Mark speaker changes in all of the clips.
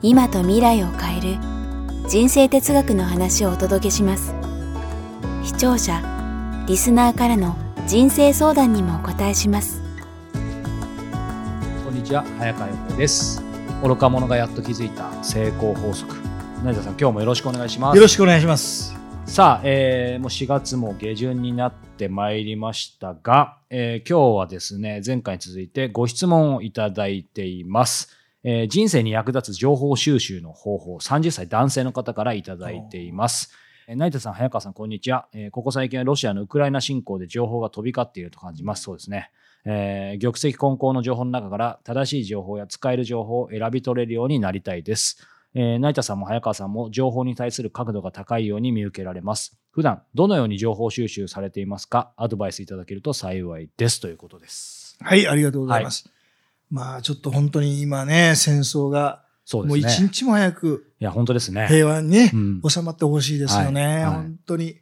Speaker 1: 今と未来を変える人生哲学の話をお届けします。視聴者リスナーからの人生相談にもお答えします。
Speaker 2: こんにちは早川洋平です。愚か者がやっと気づいた成功法則。成田さん今日もよろしくお願いします。
Speaker 3: よろしくお願いします。
Speaker 2: さあ、えーもう4月も下旬になってまいりましたが、えー今日はですね前回に続いてご質問をいただいています、えー人生に役立つ情報収集の方法30歳男性の方からいただいていますえー成田さん、早川さん、こんにちは、えーここ最近はロシアのウクライナ侵攻で情報が飛び交っていると感じます。そうですね。えー玉石混交の情報の中から正しい情報や使える情報を選び取れるようになりたいです。えー成田さんも早川さんも情報に対する角度が高いように見受けられます。普段どのように情報収集されていますか？アドバイスいただけると幸いですということです。
Speaker 3: はい、ありがとうございます。まあ、ちょっと本当に今ね、戦争が、もう
Speaker 2: そうですね。
Speaker 3: 一日も早く
Speaker 2: いや、本当ですね。
Speaker 3: 平和にね、
Speaker 2: うん
Speaker 3: 収まってほしいですよね。
Speaker 2: はいはい
Speaker 3: 本当に。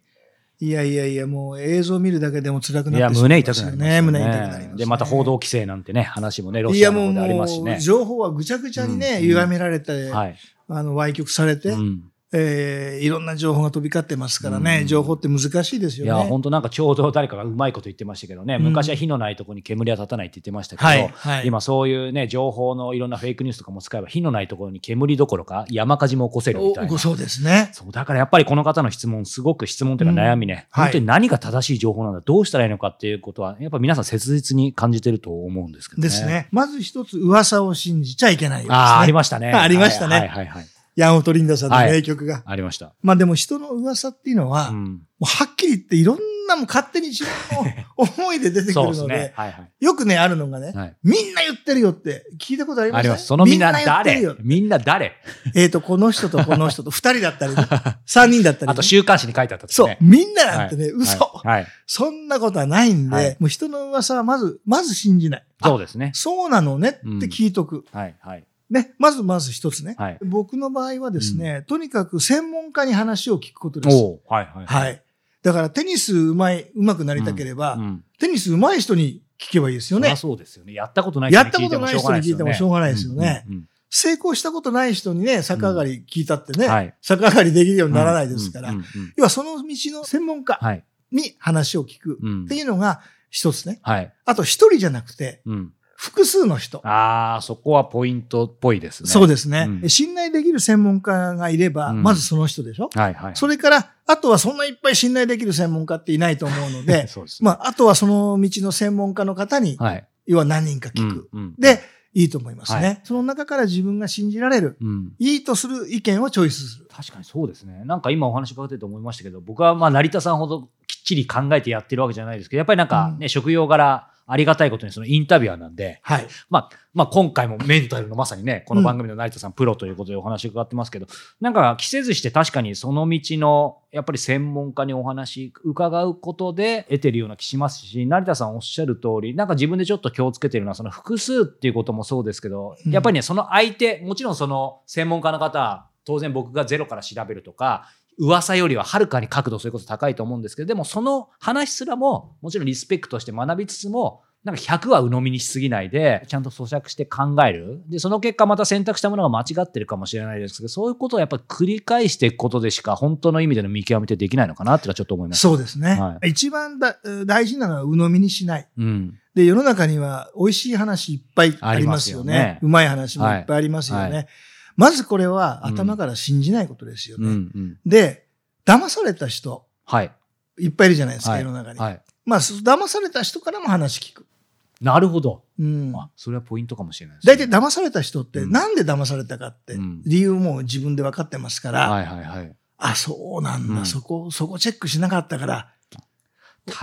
Speaker 3: いやいやいや、もう映像見るだけでも辛く
Speaker 2: いや、
Speaker 3: なってしま
Speaker 2: 胸
Speaker 3: いますよ
Speaker 2: 痛くなりますよね。
Speaker 3: 胸痛くなります、ね。
Speaker 2: で、また報道規制なんてね、話もね、ロ
Speaker 3: いやもう
Speaker 2: シアの方でありますしね
Speaker 3: もう、。情報はぐちゃぐちゃにね、
Speaker 2: うん
Speaker 3: 歪められて、
Speaker 2: はい。
Speaker 3: あの、歪曲されて、
Speaker 2: うん
Speaker 3: えーいろんな情報が飛び交ってますからね、
Speaker 2: うん
Speaker 3: 情報って難しいですよね。
Speaker 2: いや、本当なんかちょうど誰かがうまいこと言ってましたけどね、
Speaker 3: うん
Speaker 2: 昔は火のないところに煙は立たないって言ってましたけど、
Speaker 3: はい、はい。
Speaker 2: 今そういうね、情報のいろんなフェイクニュースとかも使えば、火のないところに煙どころか山火事も起こせるみたいな。
Speaker 3: おそうですね。
Speaker 2: そうだからやっぱりこの方の質問、すごく質問というか悩みね、
Speaker 3: うんはい
Speaker 2: 本当に何が正しい情報なんだ、どうしたらいいのかっていうことは、やっぱ皆さん切実に感じてると思うんですけどね。
Speaker 3: です。ね。まず一つ噂を信じちゃいけないようですね。
Speaker 2: ああ、ありましたね。
Speaker 3: ありましたね
Speaker 2: はいはいはい、はい。
Speaker 3: ヤンオトリンダさんの名曲が。
Speaker 2: ありました。
Speaker 3: まあでも人の噂っていうのは、も
Speaker 2: う
Speaker 3: はっきり言っていろんなもう勝手に自分の思いで出てくるので。よくね、あるのがね、
Speaker 2: はい
Speaker 3: みんな言ってるよって聞いたことあります
Speaker 2: あります。そのみんな誰
Speaker 3: よ
Speaker 2: みんな誰？
Speaker 3: えっ、と、この人とこの人と二人だったりね、三人だったり、ね。
Speaker 2: あと週刊誌に書いてあったと
Speaker 3: そう、
Speaker 2: ね。
Speaker 3: みんななんてね、
Speaker 2: はい
Speaker 3: 嘘、そんなことはないんで、
Speaker 2: はい
Speaker 3: もう人の噂はまず、まず信じない。あ
Speaker 2: そうですね。
Speaker 3: そうなのねって聞いとく。
Speaker 2: はいはい。
Speaker 3: ね、まずまず一つね。
Speaker 2: はい
Speaker 3: 僕の場合はですね、とにかく専門家に話を聞くことです。
Speaker 2: はいはい。
Speaker 3: はい。だからテニスうまい、うまくなりたければ、
Speaker 2: うん。
Speaker 3: テニスうまい人に聞けばいいですよね
Speaker 2: そうですよね。やったことない
Speaker 3: やったことない人に聞いてもしょうがないですよね
Speaker 2: うんうん
Speaker 3: 成功したことない人にね、逆上がり聞いたってね、
Speaker 2: はい
Speaker 3: 逆上がりできるようにならないですから、
Speaker 2: うんうんうん
Speaker 3: 要はその道の専門家
Speaker 2: はい。
Speaker 3: に話を聞く
Speaker 2: うん
Speaker 3: っていうのが一つね。
Speaker 2: はい。
Speaker 3: あと一人じゃなくて、
Speaker 2: うん。
Speaker 3: 複数の人。
Speaker 2: ああ、そこはポイントっぽいですね。
Speaker 3: そうですね、
Speaker 2: うん
Speaker 3: 信頼できる専門家がいれば、
Speaker 2: うん
Speaker 3: まずその人でしょ？
Speaker 2: はいはい。
Speaker 3: それから、あとはそんないっぱい信頼できる専門家っていないと思うので、
Speaker 2: そうです。
Speaker 3: まあ、あとはその道の専門家の方に、
Speaker 2: はい。
Speaker 3: 要は何人か聞く。
Speaker 2: うんうん
Speaker 3: で、いいと思いますね、
Speaker 2: はい
Speaker 3: その中から自分が信じられる、
Speaker 2: うん。
Speaker 3: いいとする意見をチョイスする。
Speaker 2: 確かにそうですね。なんか今お話伺ってて思いましたけど、僕はまあ成田さんほどきっちり考えてやってるわけじゃないですけど、やっぱりなんかね、職業柄ありがたいことにそのインタビュアーなんで、
Speaker 3: はい。
Speaker 2: まあ、まあ今回もメンタルのまさにね、この番組の成田さんプロということでお話伺ってますけど、なんか着せずして確かにその道のやっぱり専門家にお話伺うことで得てるような気しますし、成田さんおっしゃる通り、なんか自分でちょっと気をつけてるのはその複数っていうこともそうですけど、
Speaker 3: うん
Speaker 2: やっぱりね、その相手、もちろんその専門家の方、当然僕がゼロから調べるとか、噂よりははるかに角度それこそ高いと思うんですけど、でもその話すらも、もちろんリスペクトして学びつつも、なんか100は鵜呑みにしすぎないで、ちゃんと咀嚼して考える。で、その結果また選択したものが間違ってるかもしれないですけど、そういうことをやっぱり繰り返していくことでしか、本当の意味での見極めってできないのかなっていうのはちょっと思います。
Speaker 3: そうですね。
Speaker 2: は
Speaker 3: 一番だ大事なのは鵜呑みにしない。
Speaker 2: うん。
Speaker 3: で、世の中には美味しい話いっぱいありますよね。
Speaker 2: ね
Speaker 3: うまい話もいっぱいありますよね。
Speaker 2: はいは
Speaker 3: まずこれは頭から信じないことですよね。
Speaker 2: うん。うん。
Speaker 3: で、騙された人、
Speaker 2: はい。
Speaker 3: いっぱいいるじゃないですか、
Speaker 2: はい
Speaker 3: 世の中に。
Speaker 2: はい。
Speaker 3: まあ、そ騙された人からも話聞く。
Speaker 2: なるほど。
Speaker 3: うん。
Speaker 2: あ、それはポイントかもしれないですね。
Speaker 3: 大体騙された人って、
Speaker 2: うん
Speaker 3: なんで騙されたかって
Speaker 2: うん、
Speaker 3: 理由も自分で分かってますから、
Speaker 2: はいはいはい。
Speaker 3: あ、そうなんだ、
Speaker 2: うん
Speaker 3: そこ、そこチェックしなかったから、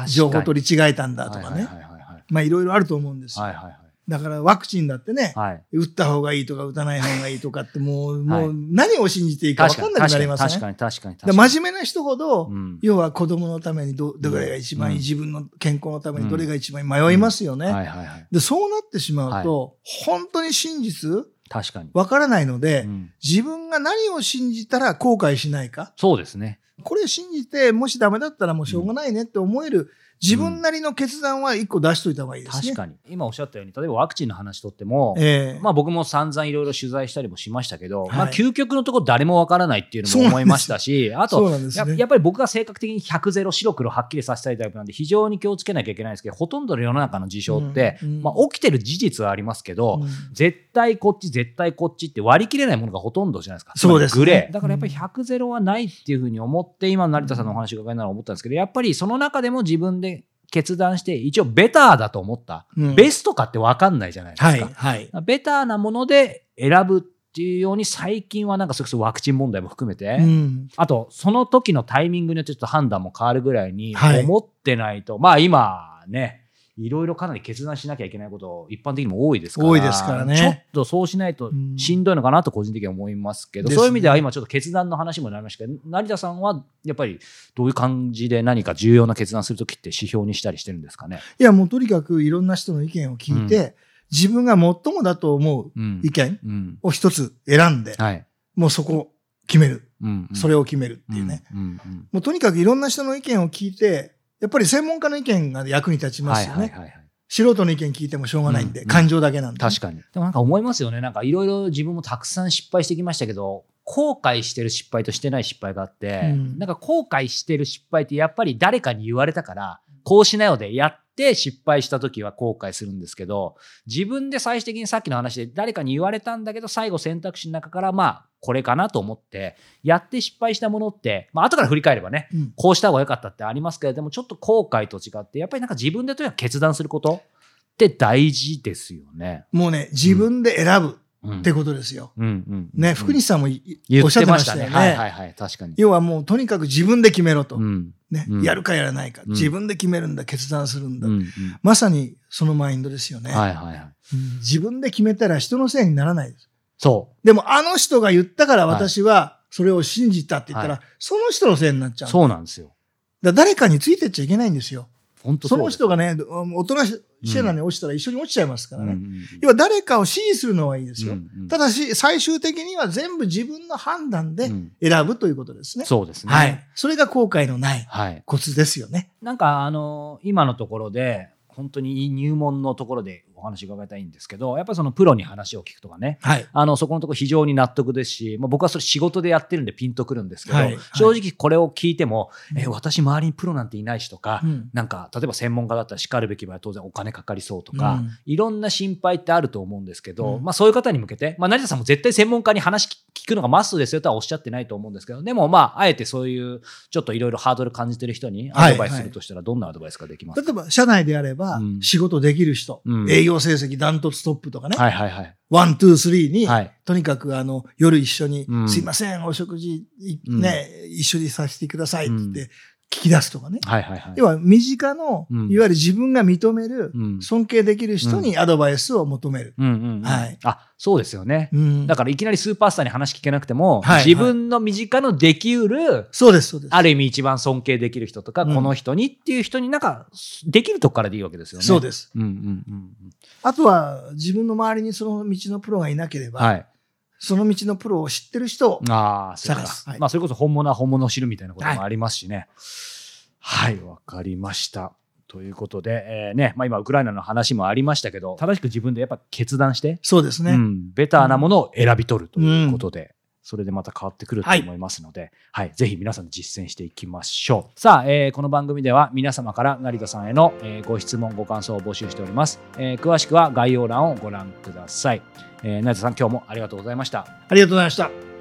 Speaker 3: 情報取り違えたんだとかね。
Speaker 2: はいはいはいはいはい。
Speaker 3: まあ、いろいろあると思うんですよ。
Speaker 2: はいはいはい。
Speaker 3: だからワクチンだってね、
Speaker 2: はい。
Speaker 3: 打った方がいいとか打たない方がいいとかって もう、
Speaker 2: はい
Speaker 3: もう何を信じていいか分かんなくなりますね。
Speaker 2: 確かに確かに確か
Speaker 3: だ
Speaker 2: に。
Speaker 3: 真面目な人ほど、
Speaker 2: うん
Speaker 3: 要は子供のためにどどれが一番いい、
Speaker 2: うん
Speaker 3: 自分の健康のためにどれが一番いい迷いますよね。
Speaker 2: はいはいはい。
Speaker 3: で、そうなってしまうと、本当に真実
Speaker 2: 確かに。
Speaker 3: わからないので、
Speaker 2: うん
Speaker 3: 自分が何を信じたら後悔しないか。
Speaker 2: そうですね。
Speaker 3: これ信じて、もしダメだったらもうしょうがないねって思える、自分なりの決断は一個出しといた方がいいですね。
Speaker 2: 確かに。今おっしゃったように、例えばワクチンの話とっても、
Speaker 3: ええ
Speaker 2: まあ僕も散々いろいろ取材したりもしましたけど、
Speaker 3: はい
Speaker 2: まあ究極のところ誰もわからないっていうのも思いましたし、あと
Speaker 3: ね。
Speaker 2: やっぱり僕が性格的に100ゼロ白黒はっきりさせたいタイプなんで非常に気をつけなきゃいけないんですけど、ほとんどの世の中の事象って、
Speaker 3: うんうん
Speaker 2: まあ起きてる事実はありますけど、
Speaker 3: うん
Speaker 2: 絶対こっち、絶対こっちって割り切れないものがほとんどじゃないですか。
Speaker 3: そうですね
Speaker 2: グレー。だからやっぱり100ゼロはないっていうふうに思って、今の成田さんのお話を伺いながら思ったんですけど、やっぱりその中でも自分で決断して、一応ベターだと思った。
Speaker 3: うん
Speaker 2: ベストかって分かんないじゃないですか。
Speaker 3: はい、はい。
Speaker 2: ベターなもので選ぶっていうように最近はなんかそれこそワクチン問題も含めて、
Speaker 3: うん
Speaker 2: あとその時のタイミングによってちょっと判断も変わるぐらいに
Speaker 3: はい
Speaker 2: 思ってないと、まあ今ね、いろいろかなり決断しなきゃいけないこと一般的にも多いですから、
Speaker 3: 多いですからね。
Speaker 2: ちょっとそうしないと
Speaker 3: うん。
Speaker 2: しんどいのかなと個人的には思いますけど、
Speaker 3: ですね
Speaker 2: そういう意味では今ちょっと決断の話もなりましたけど、成田さんはやっぱりどういう感じで何か重要な決断するときって指標にしたりしてるんですかね？
Speaker 3: いや、もうとにかくいろんな人の意見を聞いて、自分が最もだと思う
Speaker 2: うん
Speaker 3: 意見
Speaker 2: うん。
Speaker 3: を一つ選んで、
Speaker 2: はい。
Speaker 3: もうそこを決める。
Speaker 2: うん
Speaker 3: それを決めるっていうね。
Speaker 2: うんうん。
Speaker 3: もうとにかくいろんな人の意見を聞いて、やっぱり専門家の意見が役に立ちますよね。
Speaker 2: はいはいはいはい。
Speaker 3: 素人の意見聞いてもしょうがないんで、
Speaker 2: うん
Speaker 3: 感情だけなんで。
Speaker 2: 確かに。でもなんか思いますよね。なんかいろいろ自分もたくさん失敗してきましたけど、後悔してる失敗としてない失敗があって、
Speaker 3: うん
Speaker 2: なんか後悔してる失敗ってやっぱり誰かに言われたから、こうしなよでやって失敗した時は後悔するんですけど、自分で最終的にさっきの話で誰かに言われたんだけど、最後選択肢の中からまあ、これかなと思って、やって失敗したものって、まあ後から振り返ればね、
Speaker 3: うん
Speaker 2: こうした方が良かったってありますけれども、ちょっと後悔と違って、やっぱりなんか自分でとにかく決断することって大事ですよね。
Speaker 3: もうね、自分で選ぶ
Speaker 2: うん
Speaker 3: ってことですよ。ね、福西さんもおっしゃってて
Speaker 2: まし
Speaker 3: たたよね。
Speaker 2: はいはいはい、確かに。
Speaker 3: 要はもうとにかく自分で決めろと。
Speaker 2: うん
Speaker 3: ね、
Speaker 2: うん
Speaker 3: やるかやらないか、
Speaker 2: うん
Speaker 3: 自分で決めるんだ、決断するんだ。まさにそのマインドですよね、
Speaker 2: はいはいはい。
Speaker 3: うん自分で決めたら人のせいにならないです。
Speaker 2: そ
Speaker 3: でもあの人が言ったから私はそれを信じたって言ったら、
Speaker 2: は
Speaker 3: その人のせいになっちゃ
Speaker 2: う。
Speaker 3: う。
Speaker 2: そうなんですよ。
Speaker 3: だ誰かについてっちゃいけないんですよ。そ
Speaker 2: 本当です
Speaker 3: の人がね、大人しシェラに落ちたら一緒に落ちちゃいますからね。
Speaker 2: うんうんうん
Speaker 3: 要は誰かを支持するのはいいですよ。
Speaker 2: うんうん
Speaker 3: ただし、最終的には全部自分の判断で
Speaker 2: うん
Speaker 3: 選ぶということですね。
Speaker 2: そうですね。
Speaker 3: はい。それが後悔のない
Speaker 2: はい。
Speaker 3: コツですよね。
Speaker 2: なんかあの今のところで本当に入門のところでお話伺いたいんですけどやっぱりそのプロに話を聞くとかね
Speaker 3: はい。
Speaker 2: あのそこのところ非常に納得ですし、まあ、僕はそれ仕事でやってるんでピンとくるんですけど、
Speaker 3: はい。はい。
Speaker 2: 正直これを聞いても、
Speaker 3: うん。
Speaker 2: え私周りにプロなんていないしとか、
Speaker 3: うん。
Speaker 2: なんか例えば専門家だったらしかるべき場合は当然お金かかりそうとか、
Speaker 3: うん。
Speaker 2: いろんな心配ってあると思うんですけど、
Speaker 3: うん。
Speaker 2: まあ、そういう方に向けて、まあ、成田さんも絶対専門家に話聞くのがマストですよとはおっしゃってないと思うんですけどでもまああえてそういうちょっといろいろハードル感じてる人にアドバイスするとしたらどんなアドバイスができますか、
Speaker 3: 例えば、社内であれば
Speaker 2: うん、
Speaker 3: 仕事できる人、
Speaker 2: うん。
Speaker 3: 営業成績ダントツトップとかね、
Speaker 2: はいはいはい。
Speaker 3: one、two、three に、
Speaker 2: はい。
Speaker 3: とにかく、あの、夜一緒に、
Speaker 2: うん。
Speaker 3: すいません、お食事、い
Speaker 2: うん。
Speaker 3: ね、一緒にさせてくださいって言って、聞き出すとかね。
Speaker 2: はいはいはい。
Speaker 3: 要は、身近の、
Speaker 2: うん
Speaker 3: いわゆる自分が認める、
Speaker 2: うん
Speaker 3: 尊敬できる人にアドバイスを求める。
Speaker 2: うんうんうん
Speaker 3: はい
Speaker 2: あそうですよね。
Speaker 3: うん
Speaker 2: だからいきなりスーパースターに話聞けなくても、
Speaker 3: はいはい
Speaker 2: 自分の身近のできうる、
Speaker 3: そうです、そうです。
Speaker 2: ある意味一番尊敬できる人とか、
Speaker 3: うん
Speaker 2: この人にっていう人になんか、できるとこからでいいわけですよね。す。
Speaker 3: そうです。
Speaker 2: うんうんうんうん。
Speaker 3: あとは、自分の周りにその道のプロがいなければ、
Speaker 2: はい。
Speaker 3: その道のプロを知ってる人を、
Speaker 2: ああ、そうか
Speaker 3: 探すはい
Speaker 2: まあ、それこそ本物は本物を知るみたいなこともありますしね。はい、わ、かりました。ということで、えーね、まあ今、ウクライナの話もありましたけど、正しく自分でやっぱ決断して、
Speaker 3: そうですね。
Speaker 2: うん、ベターなものを選び取るということで、それでまた変わってくると
Speaker 3: はい
Speaker 2: 思いますので、はい、ぜひ皆さん実践していきましょう。さあ、えーこの番組では皆様から成田さんへの、えーご質問、ご感想を募集しております。えー詳しくは概要欄をご覧ください。えー成田さん、今日もありがとうございました。
Speaker 3: ありがとうございました。